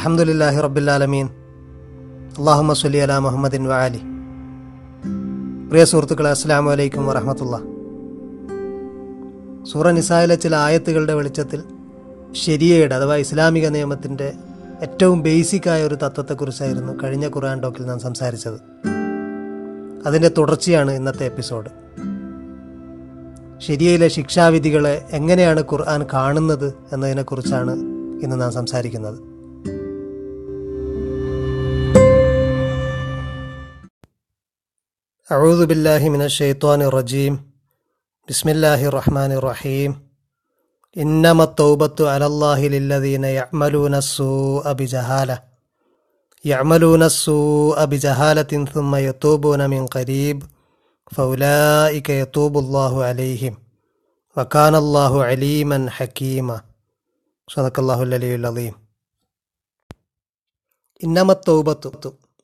അൽഹംദുലില്ലാഹി റബ്ബില്ലാലമീൻ അള്ളാഹുമ്മ സ്വല്ലി അല മുഹമ്മദിൻ വാലി പ്രിയ സുഹൃത്തുക്കളെ അസ്സാം വലൈക്കും വറഹമത്തുള്ള സൂറ നിസായിലെ ചില ആയത്തുകളുടെ വെളിച്ചത്തിൽ ശരിയയുടെ അഥവാ ഇസ്ലാമിക നിയമത്തിന്റെ ഏറ്റവും ബേസിക്കായ ഒരു തത്വത്തെക്കുറിച്ചായിരുന്നു കഴിഞ്ഞ ഖുർആൻ ടോക്കിൽ നാം സംസാരിച്ചത്. അതിന്റെ തുടർച്ചയാണ് ഇന്നത്തെ എപ്പിസോഡ്. ശരിയയിലെ ശിക്ഷാവിധികളെ എങ്ങനെയാണ് ഖുർആൻ കാണുന്നത് എന്നതിനെക്കുറിച്ചാണ് ഇന്ന് നാം സംസാരിക്കുന്നത്. أعوذ بالله من الشيطان الرجيم بسم الله الرحمن الرحيم إنما التوبة على الله للذين يعملون السوء بجهالة يعملون السوء بجهالة ثم يتوبون من قريب فأولئك يتوب الله عليهم وكان الله عليما حكيما صدق الله العلي العظيم ഇന്നമ തൗബത്തു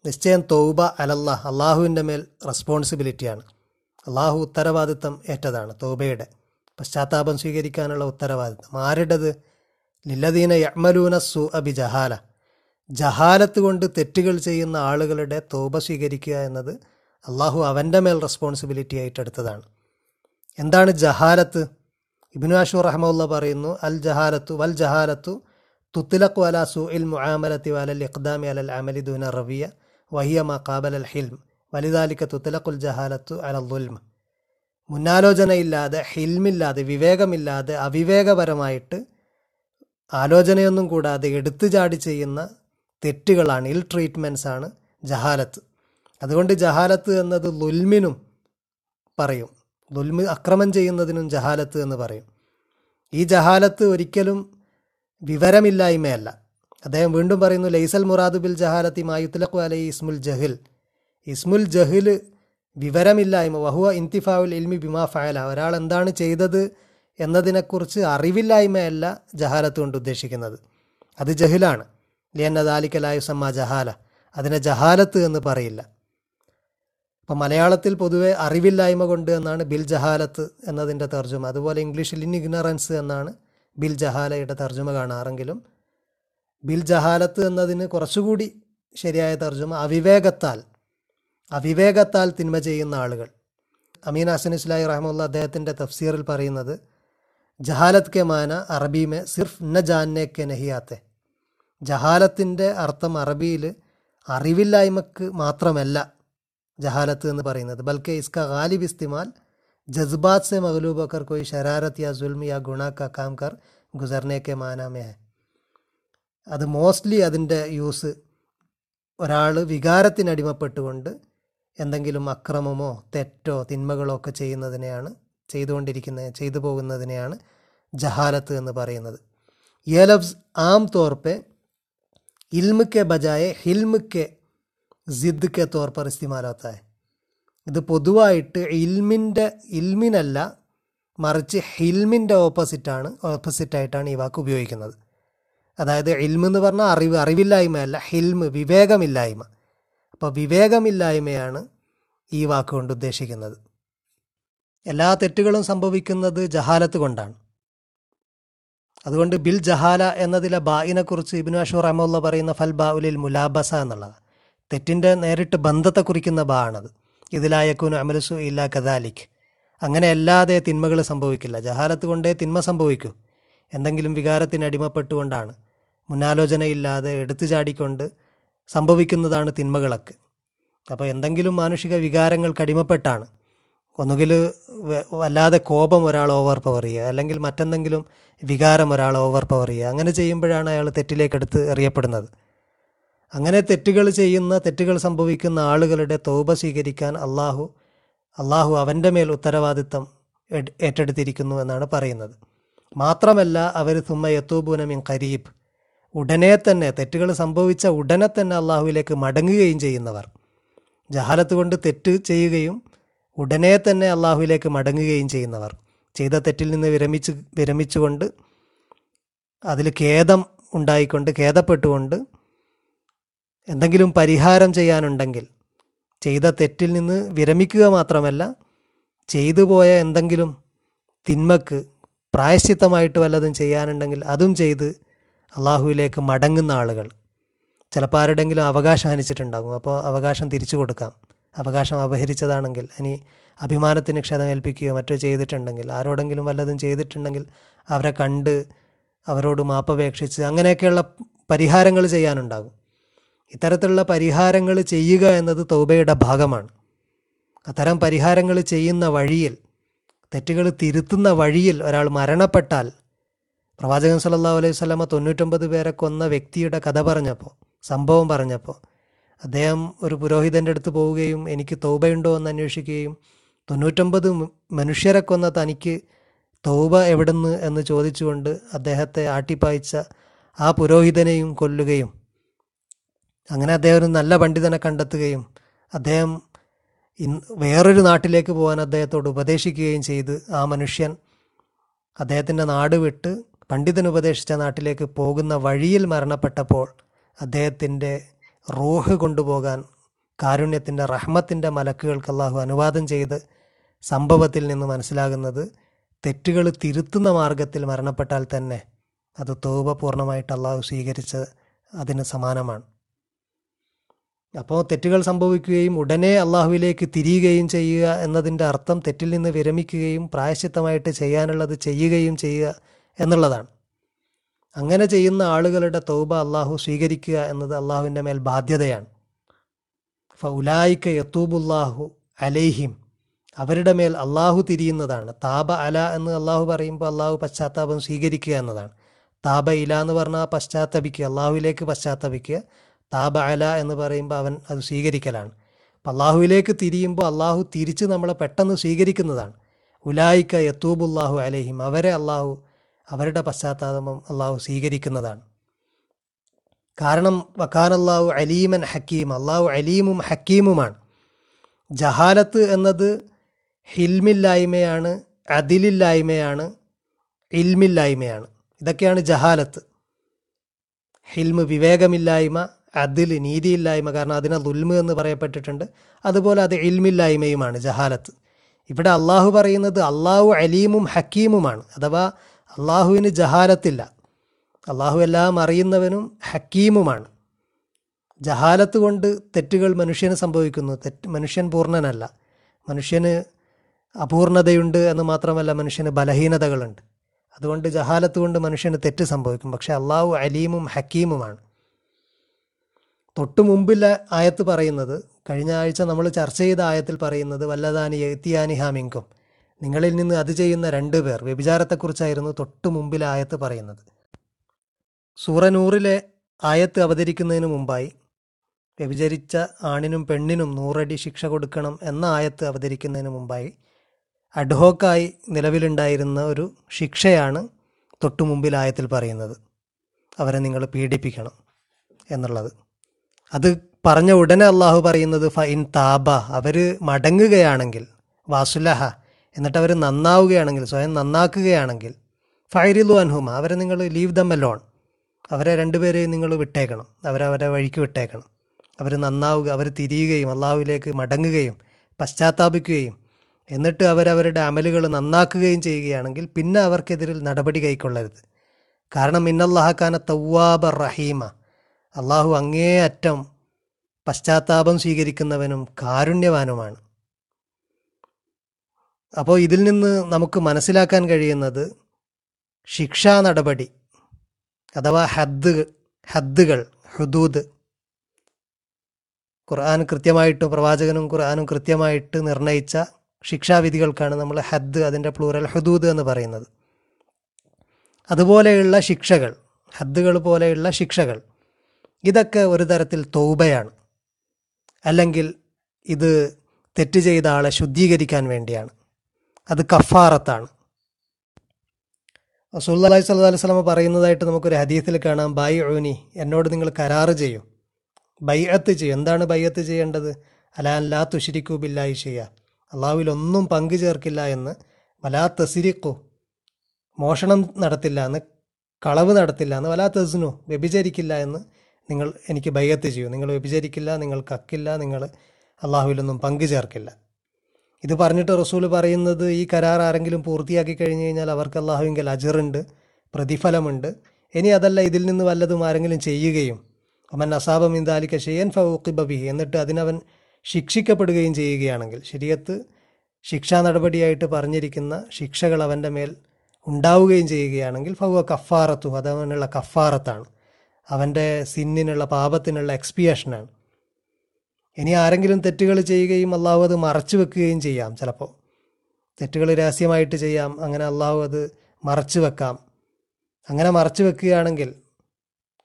നിശ്ചയം തൗബ അലല്ല അള്ളാഹുവിന്റെ മേൽ റെസ്പോൺസിബിലിറ്റിയാണ് അള്ളാഹു ഉത്തരവാദിത്തം ഏറ്റതാണ് തൗബയുടെ. പശ്ചാത്താപം സ്വീകരിക്കാനുള്ള ഉത്തരവാദിത്തം. ആരുടേത്? ലില്ലദീന യമലൂന സു അബി ജഹാല ജഹാലത്ത് കൊണ്ട് തെറ്റുകൾ ചെയ്യുന്ന ആളുകളുടെ തൗബ സ്വീകരിക്കുക എന്നത് അള്ളാഹു അവന്റെ മേൽ റെസ്പോൺസിബിലിറ്റി ആയിട്ട് എടുത്തതാണ്. എന്താണ് ജഹാലത്ത്? ഇബ്നു അഷൂർ റഹമുല്ല പറയുന്നു അൽ ജഹാലത്തു വൽ ജഹാലത്തു തുത്തിലക്കു അലാ സു ഇൽ മുആമലത്തി വലൽ ഇഖ്ദാമി അലൽ അമലി ദൂന റവിയ. വഹിയ മാ കാബൽ അൽ ഹിൽം. വലിതാലിക്ക തുത്തലക്കുൽ ജഹാലത്തു അല ദുൽമ മുന്നാലോചനയില്ലാതെ ഹിൽമില്ലാതെ വിവേകമില്ലാതെ അവിവേകപരമായിട്ട് ആലോചനയൊന്നും കൂടാതെ എടുത്തു ചാടി ചെയ്യുന്ന തെറ്റുകളാണ് ഇൽ ട്രീറ്റ്മെന്റ്സ് ആണ് ജഹാലത്ത്. അതുകൊണ്ട് ജഹാലത്ത് എന്നത് ലുൽമിനും പറയും. ലുൽമി അക്രമം ചെയ്യുന്നതിനും ജഹാലത്ത് എന്ന് പറയും. ഈ ജഹാലത്ത് ഒരിക്കലും വിവരമില്ലായ്മയല്ല. അദ്ദേഹം വീണ്ടും പറയുന്നു ലൈസൽ മുറാദു ബിൽ ജഹാലത്തി മായുത്തലഖു അലൈ ഇസ്മുൽ ജഹിൽ. ഇസ്മുൽ ജഹിൽ വിവരമില്ലായ്മ വഹുവ ഇന്തിഫാവുൽ ഇൽമി ബിമാ ഫയല ഒരാൾ എന്താണ് ചെയ്തത് എന്നതിനെക്കുറിച്ച് അറിവില്ലായ്മയല്ല ജഹാലത്ത് കൊണ്ട് ഉദ്ദേശിക്കുന്നത്. അത് ജഹിലാണ്. ലിയന്ന ദാലിക്കലായുസമ്മ ജഹാല അതിനെ ജഹാലത്ത് എന്ന് പറയില്ല. അപ്പം മലയാളത്തിൽ പൊതുവെ അറിവില്ലായ്മ കൊണ്ട് എന്നാണ് ബിൽ ജഹാലത്ത് എന്നതിന്റെ തർജമ. അതുപോലെ ഇംഗ്ലീഷിൽ ഇൻ ഇഗ്നറൻസ് എന്നാണ് ബിൽ ജഹാലയുടെ തർജമ കാണാറെങ്കിലും ബിൽ ജഹാലത്ത് എന്നതിന് കുറച്ചുകൂടി ശരിയായ തർജമ അവിവേകത്താൽ അവിവേകത്താൽ തിന്മ ചെയ്യുന്ന ആളുകൾ. അമീൻ ഹസൻ ഇസ്ലായി റഹമുല്ല അദ്ദേഹത്തിന്റെ തഫ്സീറിൽ പറയുന്നത് ജഹാലത്ത് കെ മാന അറബി മെ സിർഫ് ന ജാനെ കെ നഹിയാത്തെ. ജഹാലത്തിന്റെ അർത്ഥം അറബിയിൽ അറിവില്ലായ്മക്ക് മാത്രമല്ല ജഹാലത്ത് എന്ന് പറയുന്നത്. ബൽക്കെ ഇസ്ക ഗാലിബ് ഇസ്തിമാൽ ജസ്ബാത് സെ മഹലൂബക്കർ കർ കോയി ശരാരത്ത് യാ സുൽമി യാ ഗുണ കാ കാം കർ ഗുസർനെ കെ മാനാമേ ഹെ. അത് മോസ്റ്റ്ലി അതിന്റെ യൂസ് ഒരാൾ വികാരത്തിനടിമപ്പെട്ടുകൊണ്ട് എന്തെങ്കിലും അക്രമമോ തെറ്റോ തിന്മകളോ ഒക്കെ ചെയ്യുന്നതിനെയാണ് ചെയ്തുകൊണ്ടിരിക്കുന്ന ചെയ്തു പോകുന്നതിനെയാണ് ജഹാലത്ത് എന്ന് പറയുന്നത്. യേ ലവ്സ് ആം തോർപ്പെ ഇൽമുക്കെ ഇൽമ കെ ബജായെ ഹിൽമ കെ ജിദ് കെ തോർ പർ ഇത് പൊതുവായിട്ട് ഇൽമിന്റെ ഇൽമിനല്ല മറിച്ച് ഹിൽമിന്റെ ഓപ്പോസിറ്റാണ് ഓപ്പോസിറ്റായിട്ടാണ് ഈ വാക്ക് ഉപയോഗിക്കുന്നത്. അതായത് ഇൽമ് എന്ന് പറഞ്ഞാൽ അറിവ് അറിവില്ലായ്മയല്ല ഹിൽമ് വിവേകമില്ലായ്മ. അപ്പോൾ വിവേകമില്ലായ്മയാണ് ഈ വാക്കുകൊണ്ട് ഉദ്ദേശിക്കുന്നത്. എല്ലാ തെറ്റുകളും സംഭവിക്കുന്നത് ജഹാലത്ത് കൊണ്ടാണ്. അതുകൊണ്ട് ബിൽ ജഹാല എന്നതിലെ ബായിനെക്കുറിച്ച് ഇബിനു അഷൂർ റഹമുള്ള പറയുന്ന ഫൽ ബാവുലിൽ മുലാബസ എന്നുള്ളത് തെറ്റിന്റെ നേരിട്ട് ബന്ധത്തെ കുറിക്കുന്ന ബാ ആണത് ഇതിലായക്കൂന് അമലസു ഇല്ല കദാലിക്. അങ്ങനെ അല്ലാതെ തിന്മകൾ സംഭവിക്കില്ല. ജഹാലത്ത് കൊണ്ടേ തിന്മ സംഭവിക്കൂ. എന്തെങ്കിലും വികാരത്തിന് അടിമപ്പെട്ടുകൊണ്ടാണ്. മുന്നാലോചനയില്ലാതെ എടുത്തു ചാടിക്കൊണ്ട് സംഭവിക്കുന്നതാണ് തിന്മകളൊക്കെ. അപ്പോൾ എന്തെങ്കിലും മാനുഷിക വികാരങ്ങൾ കടിമപ്പെട്ടാണ് ഒന്നുകിൽ വല്ലാതെ കോപം ഒരാൾ ഓവർ പവർ ചെയ്യുക അല്ലെങ്കിൽ മറ്റെന്തെങ്കിലും വികാരം ഒരാൾ ഓവർ പവർ ചെയ്യുക അങ്ങനെ ചെയ്യുമ്പോഴാണ് അയാൾ തെറ്റിലേക്കെടുത്ത് എറിയപ്പെടുന്നത്. അങ്ങനെ തെറ്റുകൾ ചെയ്യുന്ന തെറ്റുകൾ സംഭവിക്കുന്ന ആളുകളുടെ തോപ സ്വീകരിക്കാൻ അള്ളാഹു അള്ളാഹു അവന്റെ മേൽ ഉത്തരവാദിത്തം ഏറ്റെടുത്തിരിക്കുന്നു എന്നാണ് പറയുന്നത്. മാത്രമല്ല അവർ തുമ്മ യത്തൂബൂന മിൻ കരീബ് ഉടനെ തന്നെ തെറ്റുകൾ സംഭവിച്ച ഉടനെ തന്നെ അള്ളാഹുവിലേക്ക് മടങ്ങുകയും ചെയ്യുന്നവർ. ജഹാലത്ത് കൊണ്ട് തെറ്റ് ചെയ്യുകയും ഉടനെ തന്നെ അള്ളാഹുവിലേക്ക് മടങ്ങുകയും ചെയ്യുന്നവർ. ചെയ്ത തെറ്റിൽ നിന്ന് വിരമിച്ച് വിരമിച്ചുകൊണ്ട് അതിൽ ഖേദം ഉണ്ടായിക്കൊണ്ട് ഖേദപ്പെട്ടുകൊണ്ട് എന്തെങ്കിലും പരിഹാരം ചെയ്യാനുണ്ടെങ്കിൽ ചെയ്ത തെറ്റിൽ നിന്ന് വിരമിക്കുക മാത്രമല്ല ചെയ്തു പോയ എന്തെങ്കിലും തിന്മക്ക് പ്രായശ്ചിത്തമായിട്ട് വല്ലതും ചെയ്യാനുണ്ടെങ്കിൽ അതും ചെയ്ത് അള്ളാഹുവിലേക്ക് മടങ്ങുന്ന ആളുകൾ. ചിലപ്പോൾ ആരുടെങ്കിലും അവകാശം ഹനിച്ചിട്ടുണ്ടാകും അപ്പോൾ അവകാശം തിരിച്ചു കൊടുക്കാം. അവകാശം അപഹരിച്ചതാണെങ്കിൽ ഇനി അഭിമാനത്തിന് ക്ഷതമേൽപ്പിക്കുകയോ മറ്റോ ചെയ്തിട്ടുണ്ടെങ്കിൽ ആരോടെങ്കിലും വല്ലതും ചെയ്തിട്ടുണ്ടെങ്കിൽ അവരെ കണ്ട് അവരോട് മാപ്പപേക്ഷിച്ച് അങ്ങനെയൊക്കെയുള്ള പരിഹാരങ്ങൾ ചെയ്യാനുണ്ടാകും. ഇത്തരത്തിലുള്ള പരിഹാരങ്ങൾ ചെയ്യുക എന്നത് തൗബയുടെ ഭാഗമാണ്. അത്തരം പരിഹാരങ്ങൾ ചെയ്യുന്ന വഴിയിൽ തെറ്റുകൾ തിരുത്തുന്ന വഴിയിൽ ഒരാൾ മരണപ്പെട്ടാൽ പ്രവാചകൻ സല്ലാ അലൈഹി വസല്ലമ തൊണ്ണൂറ്റൊമ്പത് പേരെ കൊന്ന വ്യക്തിയുടെ കഥ പറഞ്ഞപ്പോൾ സംഭവം പറഞ്ഞപ്പോൾ അദ്ദേഹം ഒരു പുരോഹിതന്റെ അടുത്ത് പോവുകയും എനിക്ക് തൗബയുണ്ടോ എന്ന് അന്വേഷിക്കുകയും തൊണ്ണൂറ്റൊമ്പത് മനുഷ്യരെ കൊന്ന തനിക്ക് തൗബ എവിടുന്ന് എന്ന് ചോദിച്ചുകൊണ്ട് അദ്ദേഹത്തെ ആട്ടിപ്പായിച്ച ആ പുരോഹിതനെയും കൊല്ലുകയും അങ്ങനെ അദ്ദേഹം ഒരു നല്ല പണ്ഡിതനെ കണ്ടെത്തുകയും അദ്ദേഹം ഇന്ന് വേറൊരു നാട്ടിലേക്ക് പോകാൻ അദ്ദേഹത്തോട് ഉപദേശിക്കുകയും ചെയ്ത് ആ മനുഷ്യൻ അദ്ദേഹത്തിന്റെ നാട് വിട്ട് പണ്ഡിതൻ ഉപദേശിച്ച നാട്ടിലേക്ക് പോകുന്ന വഴിയിൽ മരണപ്പെട്ടപ്പോൾ അദ്ദേഹത്തിന്റെ റൂഹ് കൊണ്ടുപോകാൻ കാരുണ്യത്തിന്റെ റഹ്മത്തിന്റെ മലക്കുകൾക്ക് അള്ളാഹു അനുവാദം ചെയ്ത് സംഭവത്തിൽ നിന്ന് മനസ്സിലാകുന്നത് തെറ്റുകൾ തിരുത്തുന്ന മാർഗത്തിൽ മരണപ്പെട്ടാൽ തന്നെ അത് തോപ പൂർണമായിട്ട് അള്ളാഹു സ്വീകരിച്ച് അതിന് സമാനമാണ്. അപ്പോൾ തെറ്റുകൾ സംഭവിക്കുകയും ഉടനെ അള്ളാഹുവിലേക്ക് തിരിയുകയും ചെയ്യുക എന്നതിന്റെ അർത്ഥം തെറ്റിൽ നിന്ന് വിരമിക്കുകയും പ്രായശ്ചിത്തമായിട്ട് ചെയ്യാനുള്ളത് ചെയ്യുകയും ചെയ്യുക എന്നുള്ളതാണ്. അങ്ങനെ ചെയ്യുന്ന ആളുകളുടെ തൗബ അള്ളാഹു സ്വീകരിക്കുക എന്നത് അള്ളാഹുവിന്റെ മേൽ ബാധ്യതയാണ്. ഫൗലായിക്ക യത്തൂബുല്ലാഹു അലൈഹിം. അവരുടെ മേൽ അള്ളാഹു തിരിയുന്നതാണ്. താബ അല എന്ന് അള്ളാഹു പറയുമ്പോൾ അള്ളാഹു പശ്ചാത്താപം സ്വീകരിക്കുക എന്നതാണ്. താബ ഇല എന്ന് പറഞ്ഞാൽ പശ്ചാത്തപിക്കുക അള്ളാഹുവിലേക്ക് പശ്ചാത്തപിക്കുക. താബ അല എന്ന് പറയുമ്പോൾ അവൻ അത് സ്വീകരിക്കലാണ്. അപ്പം അള്ളാഹുവിലേക്ക് തിരിയുമ്പോൾ അള്ളാഹു തിരിച്ച് നമ്മളെ പെട്ടെന്ന് സ്വീകരിക്കുന്നതാണ്. ഉലായിക്ക യത്തൂബുല്ലാഹു അലൈഹിം. അവരെ അള്ളാഹു അവരുടെ പശ്ചാത്താപം അള്ളാഹു സ്വീകരിക്കുന്നതാണ്. കാരണം വക്കാൻ അള്ളാഹു അലീമൻ ഹക്കീം അള്ളാഹു അലീമും ഹക്കീമുമാണ്. ജഹാലത്ത് എന്നത് ഹിൽമില്ലായ്മയാണ് അതിലില്ലായ്മയാണ് ഇൽമില്ലായ്മയാണ്. ഇതൊക്കെയാണ് ജഹാലത്ത്. ഹിൽമ് വിവേകമില്ലായ്മ അതിൽ നീതിയില്ലായ്മ കാരണം അതിനെ ദുൽമ് എന്ന് പറയപ്പെട്ടിട്ടുണ്ട്. അതുപോലെ അത് ഇൽമില്ലായ്മയുമാണ് ജഹാലത്ത്. ഇവിടെ അള്ളാഹു പറയുന്നത് അള്ളാഹു അലീമും ഹക്കീമുമാണ് അഥവാ അള്ളാഹുവിന് ജഹാലത്തില്ല. അള്ളാഹു എല്ലാം അറിയുന്നവനും ഹക്കീമുമാണ്. ജഹാലത്ത് കൊണ്ട് തെറ്റുകൾ മനുഷ്യന് സംഭവിക്കുന്നു. തെറ്റ് മനുഷ്യൻ പൂർണനല്ല. മനുഷ്യന് അപൂർണതയുണ്ട് എന്ന് മാത്രമല്ല മനുഷ്യന് ബലഹീനതകളുണ്ട്. അതുകൊണ്ട് ജഹാലത്ത് കൊണ്ട് മനുഷ്യന് തെറ്റ് സംഭവിക്കും. പക്ഷെ അള്ളാഹു അലീമും ഹക്കീമുമാണ്. തൊട്ടു മുമ്പിലെ ആയത്ത് പറയുന്നത് കഴിഞ്ഞ ആഴ്ച നമ്മൾ ചർച്ച ചെയ്ത ആയത്തിൽ പറയുന്നത് വല്ലതാനി എത്തിയാനി ഹാമിങ്കും നിങ്ങളിൽ നിന്ന് അത് ചെയ്യുന്ന രണ്ടു പേർ വ്യഭിചാരത്തെക്കുറിച്ചായിരുന്നു തൊട്ടു മുമ്പിൽ ആയത്ത് പറയുന്നത്. സൂറനൂറിലെ ആയത്ത് അവതരിക്കുന്നതിന് മുമ്പായി വ്യഭിചരിച്ച ആണിനും പെണ്ണിനും നൂറടി ശിക്ഷ കൊടുക്കണം എന്ന ആയത്ത് അവതരിക്കുന്നതിന് മുമ്പായി അഡ്ഹോക്കായി നിലവിലുണ്ടായിരുന്ന ഒരു ശിക്ഷയാണ് തൊട്ടു മുമ്പിൽ ആയത്തിൽ പറയുന്നത്. അവരെ നിങ്ങൾ പീഡിപ്പിക്കണം എന്നുള്ളത്. അത് പറഞ്ഞ ഉടനെ അള്ളാഹു പറയുന്നത് ഫൈൻ താബ. അവർ മടങ്ങുകയാണെങ്കിൽ വാസുലഹ. എന്നിട്ട് അവർ നന്നാവുകയാണെങ്കിൽ സ്വയം നന്നാക്കുകയാണെങ്കിൽ ഫൈറിലു അൻഹുമ അവരെ നിങ്ങൾ ലീവ് ദം എലോൺ അവരെ രണ്ടുപേരെയും നിങ്ങൾ വിട്ടേക്കണം. അവരവരെ വഴിക്ക് വിട്ടേക്കണം. അവർ നന്നാവുക അവർ തിരിയുകയും അള്ളാഹുവിലേക്ക് മടങ്ങുകയും പശ്ചാത്താപിക്കുകയും എന്നിട്ട് അവരവരുടെ അമലുകൾ നന്നാക്കുകയും ചെയ്യുകയാണെങ്കിൽ പിന്നെ അവർക്കെതിരിൽ നടപടി കൈക്കൊള്ളരുത്. കാരണം ഇന്നല്ലാഹക്കാന തവ്വാബ റഹീമ. അള്ളാഹു അങ്ങേയറ്റം പശ്ചാത്താപം സ്വീകരിക്കുന്നവനും കാരുണ്യവാനുമാണ്. അപ്പോൾ ഇതിൽ നിന്ന് നമുക്ക് മനസ്സിലാക്കാൻ കഴിയുന്നത് ശിക്ഷാ നടപടി അഥവാ ഹദ് ഹദ്ദുകൾ ഹുദൂദ്. ഖുർആൻ കൃത്യമായിട്ട് പ്രവാചകനും ഖുർആാനും കൃത്യമായിട്ട് നിർണയിച്ച ശിക്ഷാവിധികൾക്കാണ് നമ്മൾ ഹദ് അതിന്റെ പ്ലൂറൽ ഹുദൂദ് എന്ന് പറയുന്നത്. അതുപോലെയുള്ള ശിക്ഷകൾ ഹദ്ദുകൾ പോലെയുള്ള ശിക്ഷകൾ ഇതൊക്കെ ഒരു തരത്തിൽ തൗബയാണ്. അല്ലെങ്കിൽ ഇത് തെറ്റ് ചെയ്ത ആളെ ശുദ്ധീകരിക്കാൻ വേണ്ടിയാണ്. അത് കഫാറത്താണ്. റസൂല്ലി സ്വല്ലാ അലൈഹി സ്വലമ പറയുന്നതായിട്ട് നമുക്കൊരു ഹദീസിൽ കാണാം. ബൈ ഓനി എന്നോട് നിങ്ങൾ കരാറ് ചെയ്യും. ബൈഅത്ത് ചെയ്യും. എന്താണ് ബൈഅത്ത് ചെയ്യേണ്ടത്? അലാ ലാ തുഷിരിക്കു ബില്ലായി ചെയ്യുക അള്ളാഹുവിൽ ഒന്നും പങ്കു ചേർക്കില്ല എന്ന്. വലാ തസിരിക്കു മോഷണം നടത്തില്ല എന്ന് കളവ് നടത്തില്ല എന്ന്. വലാ തസ്നു വ്യഭിചരിക്കില്ല എന്ന് നിങ്ങൾ എനിക്ക് ബയ്യത്ത് ചെയ്യൂ. നിങ്ങൾ വ്യഭിചരിക്കില്ല നിങ്ങൾ കക്കില്ല നിങ്ങൾ അള്ളാഹുവിലൊന്നും പങ്കു ചേർക്കില്ല. ഇത് പറഞ്ഞിട്ട് റസൂൽ പറയുന്നത് ഈ കരാർ ആരെങ്കിലും പൂർത്തിയാക്കി കഴിഞ്ഞു കഴിഞ്ഞാൽ അവർക്ക് അള്ളാഹുവിങ്കിൽ അജറുണ്ട് പ്രതിഫലമുണ്ട്. ഇനി അതല്ല ഇതിൽ നിന്ന് വല്ലതും ആരെങ്കിലും ചെയ്യുകയും അവൻ അസാബം ഇന്ദാലിക്ക ഷെയ്യൻ ഫൗക്കിബബിഹി എന്നിട്ട് അതിനവൻ ശിക്ഷിക്കപ്പെടുകയും ചെയ്യുകയാണെങ്കിൽ ശരിയത്ത് ശിക്ഷാ നടപടിയായിട്ട് പറഞ്ഞിരിക്കുന്ന ശിക്ഷകൾ അവന്റെ മേൽ ഉണ്ടാവുകയും ചെയ്യുകയാണെങ്കിൽ ഫൗവ കഫാറത്തു അത് അവനുള്ള കഫാറത്താണ്. അവന്റെ സിന്നിനുള്ള പാപത്തിനുള്ള എക്സ്പിയേഷനാണ് ഇനി ആരെങ്കിലും തെറ്റുകൾ ചെയ്യുകയും അള്ളാഹു അത് മറച്ചു വെക്കുകയും ചെയ്യാം ചിലപ്പോൾ. തെറ്റുകൾ രഹസ്യമായിട്ട് ചെയ്യാം അങ്ങനെ അള്ളാഹു അത് മറച്ചു വെക്കാം. അങ്ങനെ മറച്ചു വെക്കുകയാണെങ്കിൽ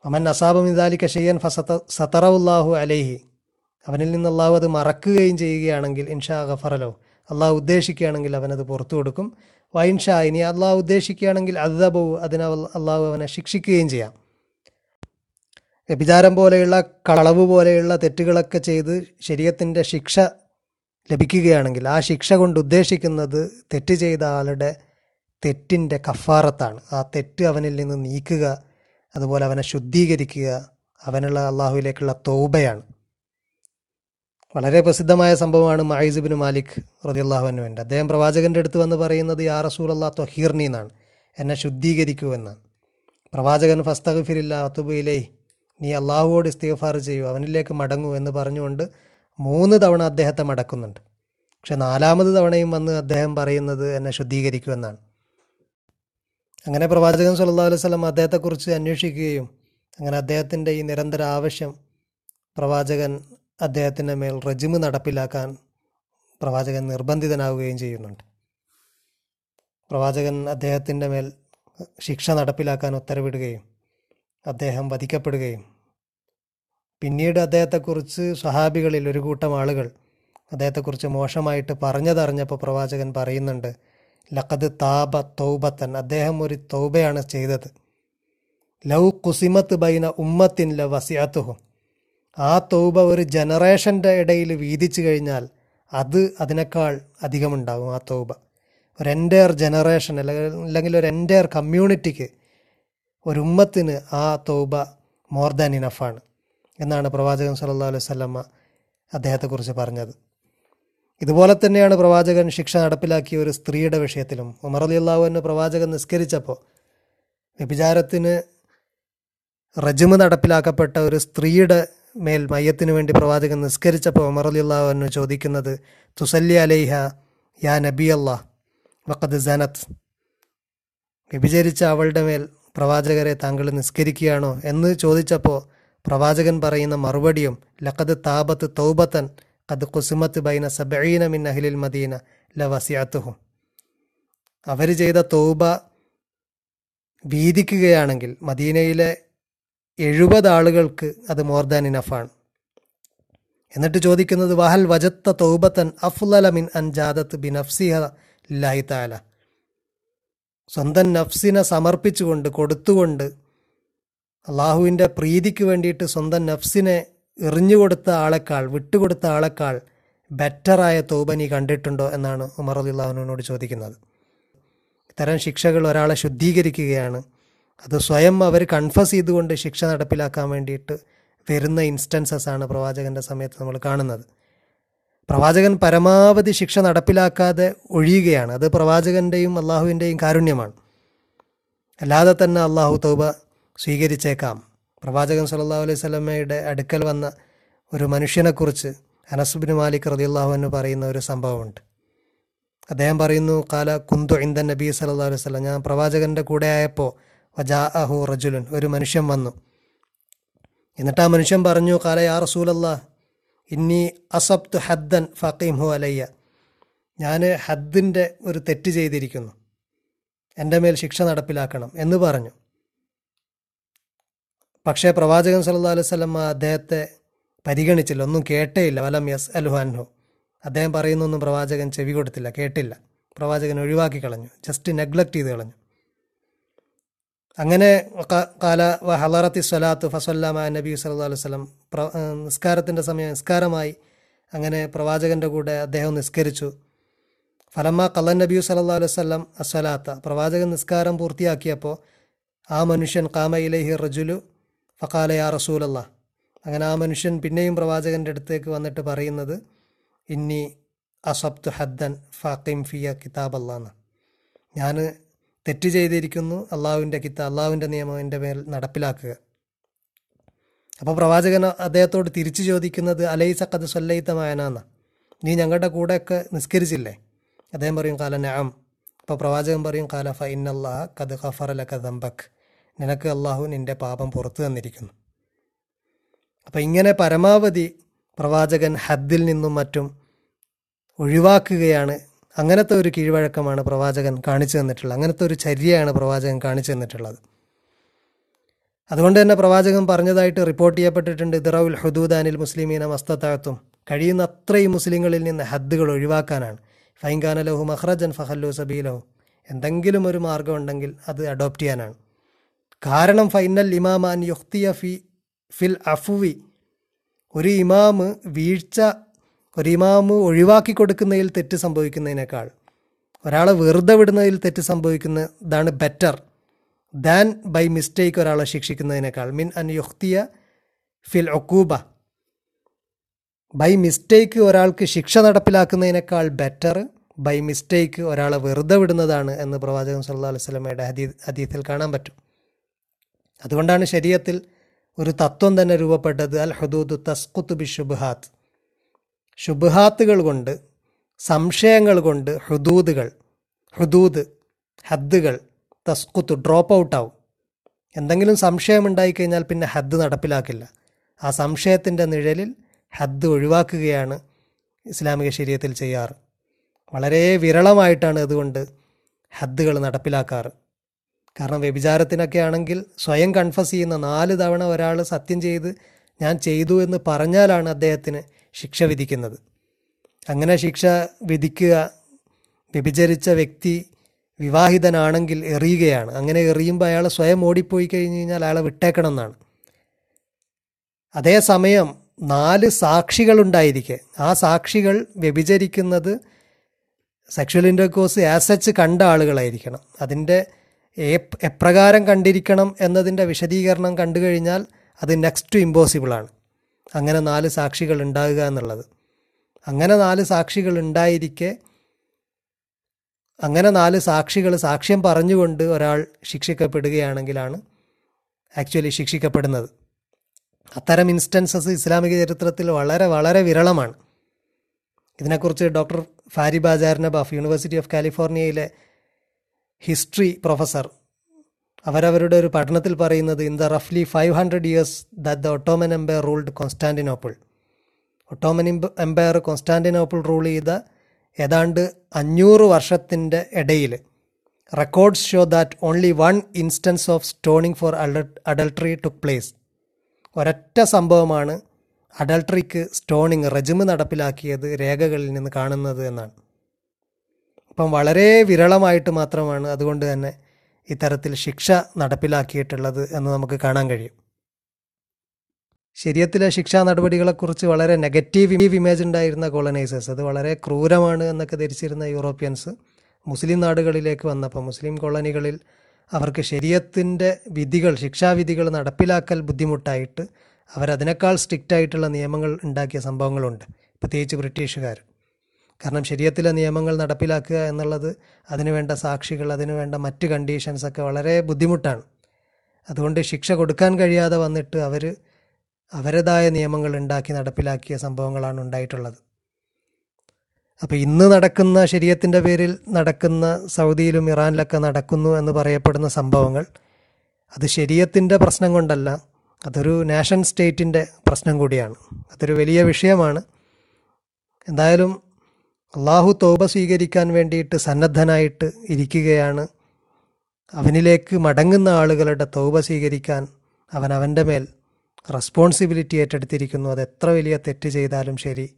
അമൻ അസാബം ഇദാലിക്ക ഷെയ്യൻ ഫസത്ത സത്തറവുല്ലാഹു അലേഹി അവനിൽ നിന്ന് അള്ളാഹു അത് മറക്കുകയും ചെയ്യുകയാണെങ്കിൽ ഇൻഷാ ഗഫറലോ അള്ളാഹു ഉദ്ദേശിക്കുകയാണെങ്കിൽ അവനത് പുറത്തു കൊടുക്കും. വൈൻഷാ ഇനി അള്ളാഹു ഉദ്ദേശിക്കുകയാണെങ്കിൽ അദബവും അതിനെ അള്ളാഹു അവനെ ശിക്ഷിക്കുകയും ചെയ്യാം. വ്യഭിചാരം പോലെയുള്ള കളവ് പോലെയുള്ള തെറ്റുകളൊക്കെ ചെയ്ത് ശരീരത്തിന്റെ ശിക്ഷ ലഭിക്കുകയാണെങ്കിൽ ആ ശിക്ഷ കൊണ്ട് ഉദ്ദേശിക്കുന്നത് തെറ്റ് ചെയ്ത ആളുടെ തെറ്റിന്റെ കഫാറത്താണ്. ആ തെറ്റ് അവനിൽ നിന്ന് നീക്കുക അതുപോലെ അവനെ ശുദ്ധീകരിക്കുക അവനുള്ള അള്ളാഹുവിലേക്കുള്ള തോബയാണ്. വളരെ പ്രസിദ്ധമായ സംഭവമാണ് മായിസുബിൻ മാലിക് റതി വേണ്ടി അദ്ദേഹം പ്രവാചകന്റെ അടുത്ത് വന്ന് പറയുന്നത് യാ റസൂൽ അള്ളാഹ് തൊഹീർണി എന്നാണ്. എന്നെ ശുദ്ധീകരിക്കൂ എന്നാണ്. പ്രവാചകൻ ഫസ്തഖ് ഫിരില്ല അത്തുബയിലേ നീ അള്ളാഹുവോട് ഇസ്തിഗഫാർ ചെയ്യൂ അവനിലേക്ക് മടങ്ങൂ എന്ന് പറഞ്ഞുകൊണ്ട് മൂന്ന് തവണ അദ്ദേഹത്തെ മടക്കുന്നുണ്ട്. പക്ഷെ നാലാമത് തവണയും വന്ന് അദ്ദേഹം പറയുന്നത് എന്നെ ശുദ്ധീകരിക്കൂ എന്നാണ്. അങ്ങനെ പ്രവാചകൻ സല്ലല്ലാഹു അലൈഹി സ്വലം അദ്ദേഹത്തെക്കുറിച്ച് അന്വേഷിക്കുകയും അങ്ങനെ അദ്ദേഹത്തിന്റെ ഈ നിരന്തര ആവശ്യം പ്രവാചകൻ അദ്ദേഹത്തിന്റെ മേൽ റജിമ് നടപ്പിലാക്കാൻ പ്രവാചകൻ നിർബന്ധിതനാവുകയും ചെയ്യുന്നുണ്ട്. പ്രവാചകൻ അദ്ദേഹത്തിന്റെ മേൽ ശിക്ഷ നടപ്പിലാക്കാൻ ഉത്തരവിടുകയും അദ്ദേഹം വധിക്കപ്പെടുകയും പിന്നീട് അദ്ദേഹത്തെക്കുറിച്ച് സ്വഹാബികളിൽ ഒരു കൂട്ടം ആളുകൾ അദ്ദേഹത്തെക്കുറിച്ച് മോശമായിട്ട് പറഞ്ഞതറിഞ്ഞപ്പോൾ പ്രവാചകൻ പറയുന്നുണ്ട് ലഖദ് താബ തൗബത്തൻ അദ്ദേഹം ഒരു തൗബയാണ് ചെയ്തത്. ലൗ കുസിമത്ത് ബൈന ഉമ്മത്തിൻ ല വസിയാത്തുഹും ആ തൗബ ഒരു ജനറേഷന്റെ ഇടയിൽ വീതിച്ചു കഴിഞ്ഞാൽ അത് അതിനേക്കാൾ അധികമുണ്ടാകും ആ തൗബ. ഒരു എന്റെയർ ജനറേഷൻ അല്ലെങ്കിൽ ഒരു എന്റെയർ കമ്മ്യൂണിറ്റിക്ക് ഒരു ഉമ്മത്തിന് ആ തൗബ മോർ ദാൻ ഇനഫാണ് എന്നാണ് പ്രവാചകൻ സല്ലല്ലാഹു അലൈഹി സ്വലമ്മ അദ്ദേഹത്തെക്കുറിച്ച് പറഞ്ഞത്. ഇതുപോലെ തന്നെയാണ് പ്രവാചകൻ ശിക്ഷ നടപ്പിലാക്കിയ ഒരു സ്ത്രീയുടെ വിഷയത്തിലും. ഉമർ അലി അള്ളാഹുവിന് പ്രവാചകൻ നിസ്കരിച്ചപ്പോൾ വ്യഭിചാരത്തിന് റജിമ് നടപ്പിലാക്കപ്പെട്ട ഒരു സ്ത്രീയുടെ മേൽ മയ്യത്തിന് വേണ്ടി പ്രവാചകൻ നിസ്കരിച്ചപ്പോൾ ഉമർ അലി അള്ളാഹുവിന് ചോദിക്കുന്നത് തുസല്ലി അലൈഹ യാ നബി അള്ളാഹ് വഖദ് സനത്ത് വ്യഭിചരിച്ച അവളുടെ മേൽ പ്രവാചകരെ താങ്കൾ നിസ്കരിക്കുകയാണോ എന്ന് ചോദിച്ചപ്പോൾ പ്രവാചകൻ പറയുന്ന മറുപടിയും ലഖദ് താപത്ത് തൗബത്തൻ കത് കുസുമത്ത് ബൈന സബീന മിൻ അഹ്ലിൽ മദീന ല വസിയാത്തുഹും അവർ ചെയ്ത തൗബ വീതിക്കുകയാണെങ്കിൽ മദീനയിലെ എഴുപത് ആളുകൾക്ക് അത് മോർ ദാൻ ഇനഫാണ് എന്നിട്ട് ചോദിക്കുന്നത് വഹൽ വജത്ത തൗബത്തൻ അഫ്ലല മിൻ അൻ ജാദത്ത് ബി നഫ്സിഹ ലില്ലാഹി താല സ്വന്തം നഫ്സിനെ സമർപ്പിച്ചുകൊണ്ട് കൊടുത്തുകൊണ്ട് അള്ളാഹുവിന്റെ പ്രീതിക്ക് വേണ്ടിയിട്ട് സ്വന്തം നഫ്സിനെ എറിഞ്ഞുകൊടുത്ത ആളെക്കാൾ വിട്ടുകൊടുത്ത ആളെക്കാൾ ബെറ്ററായ തൗബ നീ കണ്ടിട്ടുണ്ടോ എന്നാണ് ഉമർ അലിള്ളാഹുവിനോട് ചോദിക്കുന്നത്. ഇത്തരം ശിക്ഷകൾ ഒരാളെ ശുദ്ധീകരിക്കുകയാണ്. അത് സ്വയം അവർ കൺഫസ് ചെയ്തുകൊണ്ട് ശിക്ഷ നടപ്പിലാക്കാൻ വേണ്ടിയിട്ട് വരുന്ന ഇൻസ്റ്റൻസസ് ആണ് പ്രവാചകന്റെ സമയത്ത് നമ്മൾ കാണുന്നത്. പ്രവാചകൻ പരമാവധി ശിക്ഷ നടപ്പിലാക്കാതെ ഒഴിയുകയാണ്. അത് പ്രവാചകന്റെയും അള്ളാഹുവിന്റെയും കാരുണ്യമാണ്. അല്ലാതെ തന്നെ അള്ളാഹു തൗബ സ്വീകരിച്ചേക്കാം. പ്രവാചകൻ സല്ലല്ലാഹു അലൈഹി സ്വലമയുടെ അടുക്കൽ വന്ന ഒരു മനുഷ്യനെക്കുറിച്ച് അനസുബിൻ മാലിക് റതിയുള്ളാഹു എന്ന് പറയുന്ന ഒരു സംഭവമുണ്ട്. അദ്ദേഹം പറയുന്നു കാല കുന്തു ഇന്ദൻ നബി സല്ലല്ലാഹു അലൈഹി സ്വലം ഞാൻ പ്രവാചകന്റെ കൂടെ ആയപ്പോൾ വജാ അഹു റജുലുൻ. ഒരു മനുഷ്യൻ വന്നു. എന്നിട്ട് ആ മനുഷ്യൻ പറഞ്ഞു കാല യാ റസൂലല്ലാ ഇന്നി അസബ്തു ഹദ്ദൻ ഫക്കീംഹു അലയ്യ. ഞാൻ ഹദ്ദിന്റെ ഒരു തെറ്റ് ചെയ്തിരിക്കുന്നു. എന്റെ മേൽ ശിക്ഷ നടപ്പിലാക്കണം എന്ന് പറഞ്ഞു. പക്ഷേ പ്രവാചകൻ അലൈഹി വസല്ലം അദ്ദേഹത്തെ പരിഗണിച്ചില്ല. ഒന്നും കേട്ടേയില്ല. വലം യസ് അലുഹാൻഹു അദ്ദേഹം പറയുന്നൊന്നും പ്രവാചകൻ ചെവി കൊടുത്തില്ല. കേട്ടില്ല. പ്രവാചകൻ ഒഴിവാക്കി കളഞ്ഞു. ജസ്റ്റ് നെഗ്ലക്റ്റ് ചെയ്ത് കളഞ്ഞു. അങ്ങനെ കാല ഹലറത്തി സ്വലാത്തു ഫസല്ലാമ നബി സല്ലല്ലാഹു അലൈഹി വസല്ലം പ്ര നിസ്കാരത്തിന്റെ സമയം നിസ്കാരമായി. അങ്ങനെ പ്രവാചകന്റെ കൂടെ അദ്ദേഹം നിസ്കരിച്ചു. ഫലമ്മ കള്ളൻ നബി സല്ലല്ലാഹു അലൈഹി വസല്ലം അസ്വലാത്ത. പ്രവാചകൻ നിസ്കാരം പൂർത്തിയാക്കിയപ്പോൾ ആ മനുഷ്യൻ കാമയിലെ ഇലൈഹി റജുലു ഫക്കാല യാ റസൂലല്ല. അങ്ങനെ ആ മനുഷ്യൻ പിന്നെയും പ്രവാചകന്റെ അടുത്തേക്ക് വന്നിട്ട് പറയുന്നത് ഇന്നി അസബ്തു ഹദ്ദൻ ഫാക്കിം ഫിയ കിതാബ് അള്ളാന്ന് ഞാൻ തെറ്റ് ചെയ്തിരിക്കുന്നു അള്ളാഹുവിന്റെ കിത്ത അള്ളാഹുവിന്റെ നിയമം എന്റെ മേൽ നടപ്പിലാക്കുക. അപ്പോൾ പ്രവാചകൻ അദ്ദേഹത്തോട് തിരിച്ചു ചോദിക്കുന്നത് അലൈസ കത് സല്ലയിത്തമായനാന്ന നീ ഞങ്ങളുടെ കൂടെയൊക്കെ നിസ്കരിച്ചില്ലേ? അദ്ദേഹം പറയും കാല നാം അപ്പോൾ പ്രവാചകൻ പറയും കാല ഫ ഇന്നല്ലാഹ കത് ഖഫറലക ദമ്പക് നിനക്ക് അള്ളാഹു നിന്റെ പാപം പുറത്തു തന്നിരിക്കുന്നു. അപ്പം ഇങ്ങനെ പരമാവധി പ്രവാചകൻ ഹദ്ദിൽ നിന്നും മറ്റും ഒഴിവാക്കുകയാണ്. അങ്ങനത്തെ ഒരു കീഴ്വഴക്കമാണ് പ്രവാചകൻ കാണിച്ചു തന്നിട്ടുള്ളത്. അങ്ങനത്തെ ഒരു ചര്യയാണ് പ്രവാചകൻ കാണിച്ചു തന്നിട്ടുള്ളത്. അതുകൊണ്ട് തന്നെ പ്രവാചകൻ പറഞ്ഞതായിട്ട് റിപ്പോർട്ട് ചെയ്യപ്പെട്ടിട്ടുണ്ട്. ദിറൌൽ ഹുദൂദ് അനിൽ മുസ്ലിമീന മസ്തത്താഴത്തും കഴിയുന്ന അത്രയും മുസ്ലിങ്ങളിൽ നിന്ന് ഹദ്ദുകൾ ഒഴിവാക്കാനാണ്. ഫൈൻഖാന ലഹു മഹ്റജൻ ഫഹല്ലു സബീലഹു. എന്തെങ്കിലും ഒരു മാർഗം ഉണ്ടെങ്കിൽ അത് അഡോപ്റ്റ് ചെയ്യാനാണ്. കാരണം ഫൈനൽ ഇമാമാൻ യുക്തിയ ഫി ഫിൽ അഫുവി. ഒരു ഇമാമ് വീഴ്ച ഒരു ഇമാമ് ഒഴിവാക്കി കൊടുക്കുന്നതിൽ തെറ്റ് സംഭവിക്കുന്നതിനേക്കാൾ ഒരാളെ വെറുതെ വിടുന്നതിൽ തെറ്റ് സംഭവിക്കുന്നതാണ് ബെറ്റർ ദാൻ ബൈ മിസ്റ്റേക്ക് ഒരാളെ ശിക്ഷിക്കുന്നതിനേക്കാൾ. മിൻ അൻ യുക്തിയ ഫിൽ ഒക്കൂബ ബൈ മിസ്റ്റേക്ക് ഒരാൾക്ക് ശിക്ഷ നടപ്പിലാക്കുന്നതിനേക്കാൾ ബെറ്റർ ബൈ മിസ്റ്റേക്ക് ഒരാളെ വെറുതെ വിടുന്നതാണ് എന്ന് പ്രവാചകൻ സല്ലാ അലൈഹി സ്വലമയുടെ ഹദീ ഹദീത്തിൽ കാണാൻ പറ്റും. അതുകൊണ്ടാണ് ശരീരത്തിൽ ഒരു തത്വം തന്നെ രൂപപ്പെട്ടത് അൽ ഹദൂദ് തസ്കുത്ത് ബി ഷുബഹാത്ത് ഷുബഹാത്തുകൾ കൊണ്ട് സംശയങ്ങൾ കൊണ്ട് ഹുദൂദുകൾ ഹുദൂദ് ഹദ്ദുകൾ തസ്കുത്ത് ഡ്രോപ്പ് ഔട്ട് ആവും. എന്തെങ്കിലും സംശയം ഉണ്ടായിക്കഴിഞ്ഞാൽ പിന്നെ ഹദ്ദ് നടപ്പിലാക്കില്ല. ആ സംശയത്തിന്റെ നിഴലിൽ ഹദ്ദ് ഒഴിവാക്കുകയാണ് ഇസ്ലാമിക ശരീരത്തിൽ ചെയ്യാറ്. വളരെ വിരളമായിട്ടാണ് അതുകൊണ്ട് ഹദ്ദുകൾ നടപ്പിലാക്കാറ്. കാരണം വ്യഭിചാരത്തിനൊക്കെ ആണെങ്കിൽ സ്വയം കൺഫസ് ചെയ്യുന്ന നാല് തവണ ഒരാൾ സത്യം ചെയ്ത് ഞാൻ ചെയ്തു എന്ന് പറഞ്ഞാലാണ് അദ്ദേഹത്തിന് ശിക്ഷ വിധിക്കുന്നത്. അങ്ങനെ ശിക്ഷ വിധിക്കുക വ്യഭിചരിച്ച വ്യക്തി വിവാഹിതനാണെങ്കിൽ എറിയുകയാണ്. അങ്ങനെ എറിയുമ്പോൾ അയാൾ സ്വയം ഓടിപ്പോയി കഴിഞ്ഞ് കഴിഞ്ഞാൽ അയാളെ വിട്ടേക്കണം എന്നാണ്. അതേസമയം നാല് സാക്ഷികളുണ്ടായിരിക്കെ ആ സാക്ഷികൾ വ്യഭിചരിക്കുന്നത് സെക്ഷൽ ഇന്റർകോഴ്സ് ആസച്ച് കണ്ട ആളുകളായിരിക്കണം. അതിന്റെ എപ്രകാരം കണ്ടിരിക്കണം എന്നതിന്റെ വിശദീകരണം കണ്ടു കഴിഞ്ഞാൽ അത് നെക്സ്റ്റ് ടു ഇമ്പോസിബിളാണ് അങ്ങനെ നാല് സാക്ഷികൾ ഉണ്ടാകുക എന്നുള്ളത്. അങ്ങനെ നാല് സാക്ഷികൾ ഉണ്ടായിരിക്കെ അങ്ങനെ നാല് സാക്ഷികൾ സാക്ഷ്യം പറഞ്ഞുകൊണ്ട് ഒരാൾ ശിക്ഷിക്കപ്പെടുകയാണെങ്കിലാണ് ആക്ച്വലി ശിക്ഷിക്കപ്പെടുന്നത്. അത്തരം ഇൻസ്റ്റൻസസ് ഇസ്ലാമിക ചരിത്രത്തിൽ വളരെ വളരെ വിരളമാണ്. ഇതിനെക്കുറിച്ച് ഡോക്ടർ ഫാരി ബാജാർ നബാഫ് യൂണിവേഴ്സിറ്റി ഓഫ് കാലിഫോർണിയയിലെ ഹിസ്റ്ററി പ്രൊഫസർ. അവരവരുടെ ഒരു പഠനത്തിൽ പറയുന്നത് in the റഫ്ലി five hundred years that the Ottoman Empire ruled Constantinople Ottoman Empire Constantinople rule ചെയ്ത ഏതാണ്ട് അഞ്ഞൂറ് വർഷത്തിന്റെ ഇടയിൽ. Records show that only one instance of stoning for adultery took place ഒരൊറ്റ സംഭവമാണ് അഡൾട്ടറിക്ക് സ്റ്റോണിങ് റെജിമ് നടപ്പിലാക്കിയത് രേഖകളിൽ നിന്ന് കാണുന്നത് എന്നാണ്. അപ്പം വളരെ വിരളമായിട്ട് മാത്രമാണ് അതുകൊണ്ട് തന്നെ ഇത്തരത്തിൽ ശിക്ഷ നടപ്പിലാക്കിയിട്ടുള്ളത് എന്ന് നമുക്ക് കാണാൻ കഴിയും. ശരീരത്തിലെ ശിക്ഷാ നടപടികളെക്കുറിച്ച് വളരെ നെഗറ്റീവ് ഇമേജ് ഉണ്ടായിരുന്ന കോളനൈസേഴ്സ് അത് വളരെ ക്രൂരമാണ് എന്നൊക്കെ ധരിച്ചിരുന്ന യൂറോപ്യൻസ് മുസ്ലിം നാടുകളിലേക്ക് വന്നപ്പോൾ മുസ്ലിം കോളനികളിൽ അവർക്ക് ശരീരത്തിന്റെ വിധികൾ ശിക്ഷാവിധികൾ നടപ്പിലാക്കൽ ബുദ്ധിമുട്ടായിട്ട് അവരതിനേക്കാൾ സ്ട്രിക്റ്റ് ആയിട്ടുള്ള നിയമങ്ങൾ ഉണ്ടാക്കിയ സംഭവങ്ങളുണ്ട്. പ്രത്യേകിച്ച് ബ്രിട്ടീഷുകാർ. കാരണം ശരീരത്തിലെ നിയമങ്ങൾ നടപ്പിലാക്കുക എന്നുള്ളത് അതിനുവേണ്ട സാക്ഷികൾ അതിനുവേണ്ട മറ്റ് കണ്ടീഷൻസ് ഒക്കെ വളരെ ബുദ്ധിമുട്ടാണ്. അതുകൊണ്ട് ശിക്ഷ കൊടുക്കാൻ കഴിയാതെ വന്നിട്ട് അവർ അവരുടേതായ നിയമങ്ങൾ ഉണ്ടാക്കി നടപ്പിലാക്കിയ സംഭവങ്ങളാണ് ഉണ്ടായിട്ടുള്ളത്. അപ്പോൾ ഇന്ന് നടക്കുന്ന ശരീരത്തിന്റെ പേരിൽ നടക്കുന്ന സൗദിയിലും ഇറാനിലൊക്കെ നടക്കുന്നു എന്ന് പറയപ്പെടുന്ന സംഭവങ്ങൾ അത് ശരീരത്തിന്റെ പ്രശ്നം കൊണ്ടല്ല അതൊരു നാഷൻ സ്റ്റേറ്റിന്റെ പ്രശ്നം കൂടിയാണ്. അതൊരു വലിയ വിഷയമാണ്. എന്തായാലും അള്ളാഹു തോപ സ്വീകരിക്കാൻ വേണ്ടിയിട്ട് സന്നദ്ധനായിട്ട് ഇരിക്കുകയാണ്. അവനിലേക്ക് മടങ്ങുന്ന ആളുകളുടെ തൗബ സ്വീകരിക്കാൻ അവൻ അവന്റെ മേൽ റെസ്പോൺസിബിലിറ്റി ഏറ്റെടുത്തിരിക്കുന്നു. അത് എത്ര വലിയ തെറ്റ് ചെയ്താലും ശരി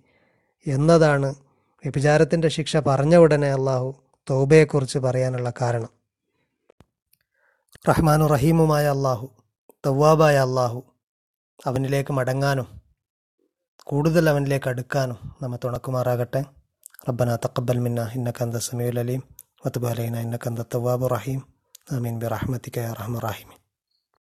എന്നതാണ് വ്യഭിചാരത്തിന്റെ ശിക്ഷ പറഞ്ഞ ഉടനെ അള്ളാഹു തോബയെക്കുറിച്ച് പറയാനുള്ള കാരണം. റഹ്മാനു റഹീമുമായ അള്ളാഹു തവ്വാബായ അള്ളാഹു അവനിലേക്ക് മടങ്ങാനും കൂടുതൽ അവനിലേക്ക് അടുക്കാനും നമ്മെ തുണക്കുമാറാകട്ടെ. ربنا تقبل منا إنك أنت السميع العليم وتب علينا إنك أنت التواب الرحيم. آمين برحمتك يا أرحم الراحمين.